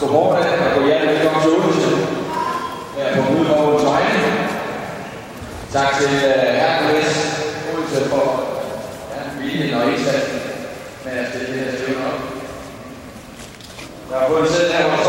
Godmorgen og god hjertelig velkommen til Odense. Her på Gudeborgens vegne. Tak til øh, Hercules Odense for viljen og indsatsen med at stille det her stævne op. Jeg har fået her